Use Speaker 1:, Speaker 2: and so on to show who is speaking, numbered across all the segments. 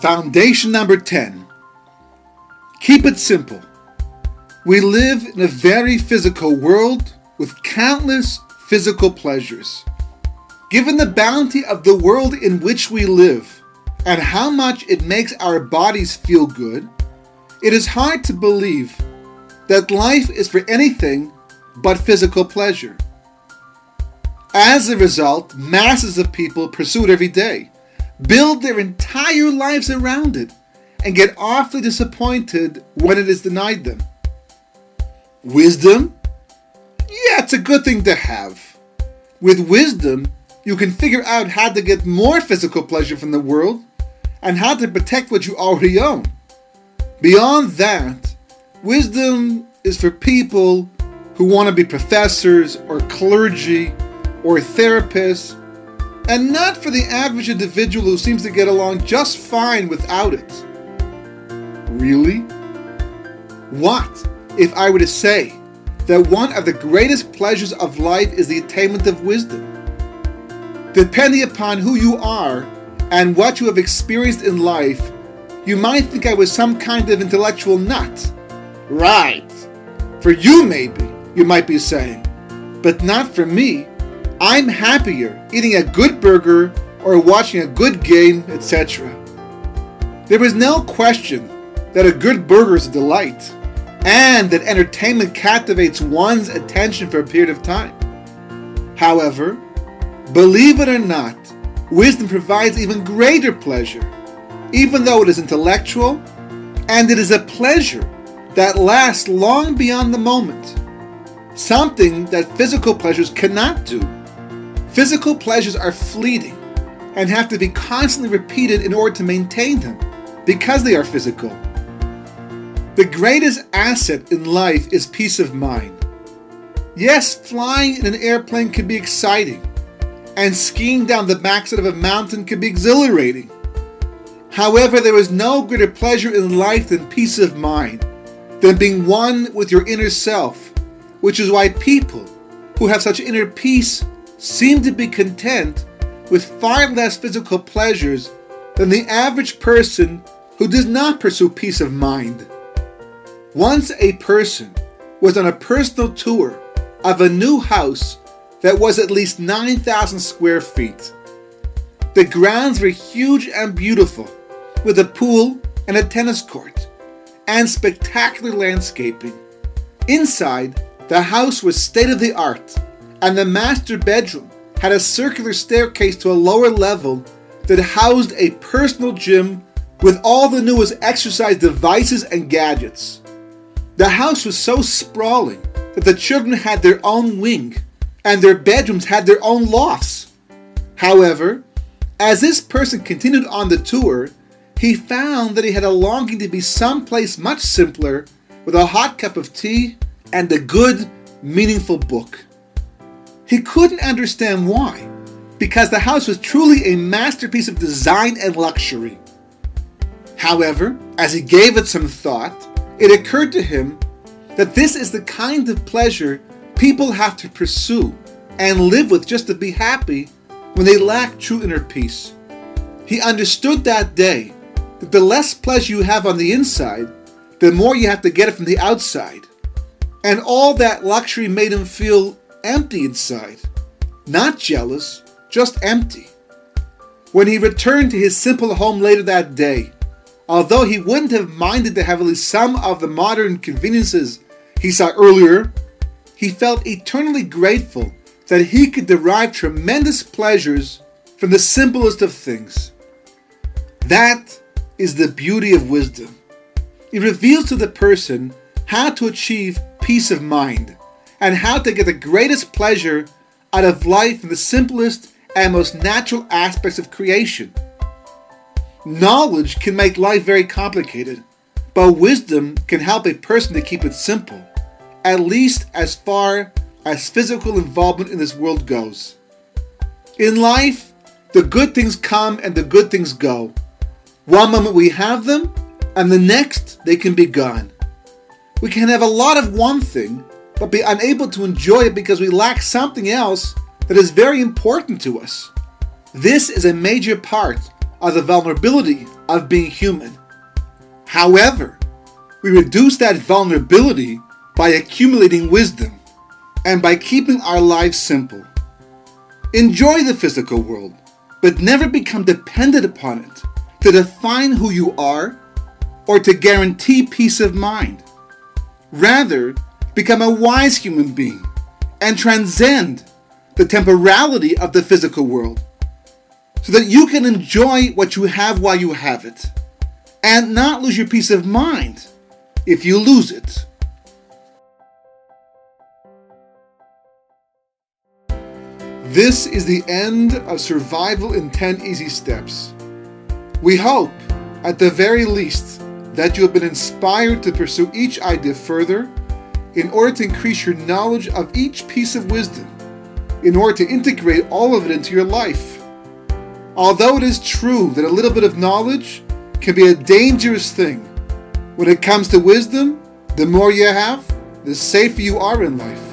Speaker 1: Foundation number 10 Keep it simple. We live in a very physical world with countless physical pleasures. Given the bounty of the world in which we live and how much it makes our bodies feel good, it is hard to believe that life is for anything but physical pleasure. As a result, masses of people pursue it every day, build their entire lives around it, and get awfully disappointed when it is denied them. Wisdom? Yeah, it's a good thing to have. With wisdom, you can figure out how to get more physical pleasure from the world and how to protect what you already own. Beyond that, wisdom is for people who want to be professors or clergy or therapists, and not for the average individual who seems to get along just fine without it. Really? What if I were to say that one of the greatest pleasures of life is the attainment of wisdom? Depending upon who you are and what you have experienced in life, you might think I was some kind of intellectual nut. Right. For you, maybe, you might be saying. But not for me. I'm happier eating a good burger or watching a good game, etc. There is no question that a good burger is a delight, and that entertainment captivates one's attention for a period of time. However, believe it or not, wisdom provides even greater pleasure, even though it is intellectual, and it is a pleasure that lasts long beyond the moment. Something that physical pleasures cannot do. Physical pleasures are fleeting and have to be constantly repeated in order to maintain them because they are physical. The greatest asset in life is peace of mind. Yes, flying in an airplane can be exciting, and skiing down the backside of a mountain can be exhilarating. However, there is no greater pleasure in life than peace of mind, than being one with your inner self, which is why people who have such inner peace seem to be content with far less physical pleasures than the average person who does not pursue peace of mind. Once a person was on a personal tour of a new house that was at least 9,000 square feet. The grounds were huge and beautiful, with a pool and a tennis court, and spectacular landscaping. Inside, the house was state of the art, and the master bedroom had a circular staircase to a lower level that housed a personal gym with all the newest exercise devices and gadgets. The house was so sprawling that the children had their own wing and their bedrooms had their own lofts. However, as this person continued on the tour, he found that he had a longing to be someplace much simpler with a hot cup of tea and a good, meaningful book. He couldn't understand why, because the house was truly a masterpiece of design and luxury. However, as he gave it some thought, it occurred to him that this is the kind of pleasure people have to pursue and live with just to be happy when they lack true inner peace. He understood that day that the less pleasure you have on the inside, the more you have to get it from the outside. And all that luxury made him feel empty inside. Not jealous, just empty. When he returned to his simple home later that day, although he wouldn't have minded at least some of the modern conveniences he saw earlier, he felt eternally grateful that he could derive tremendous pleasures from the simplest of things. That is the beauty of wisdom. It reveals to the person how to achieve peace of mind and how to get the greatest pleasure out of life in the simplest and most natural aspects of creation. Knowledge can make life very complicated, but wisdom can help a person to keep it simple, at least as far as physical involvement in this world goes. In life, the good things come and the good things go. One moment we have them, and the next they can be gone. We can have a lot of one thing, but be unable to enjoy it because we lack something else that is very important to us. This is a major part of the vulnerability of being human. However, we reduce that vulnerability by accumulating wisdom and by keeping our lives simple. Enjoy the physical world, but never become dependent upon it to define who you are or to guarantee peace of mind. Rather, become a wise human being and transcend the temporality of the physical world so that you can enjoy what you have while you have it and not lose your peace of mind if you lose it. This is the end of Survival in 10 Easy Steps. We hope, at the very least, that you have been inspired to pursue each idea further in order to increase your knowledge of each piece of wisdom, in order to integrate all of it into your life. Although it is true that a little bit of knowledge can be a dangerous thing, when it comes to wisdom, the more you have, the safer you are in life.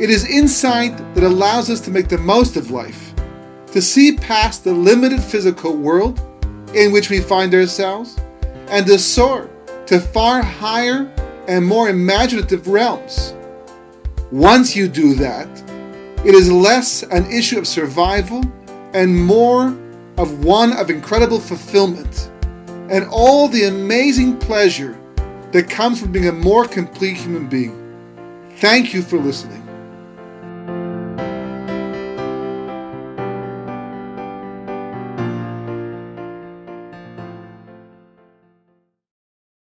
Speaker 1: It is insight that allows us to make the most of life, to see past the limited physical world in which we find ourselves, and to soar to far higher and more imaginative realms. Once you do that, it is less an issue of survival and more of one of incredible fulfillment and all the amazing pleasure that comes from being a more complete human being. Thank you for listening.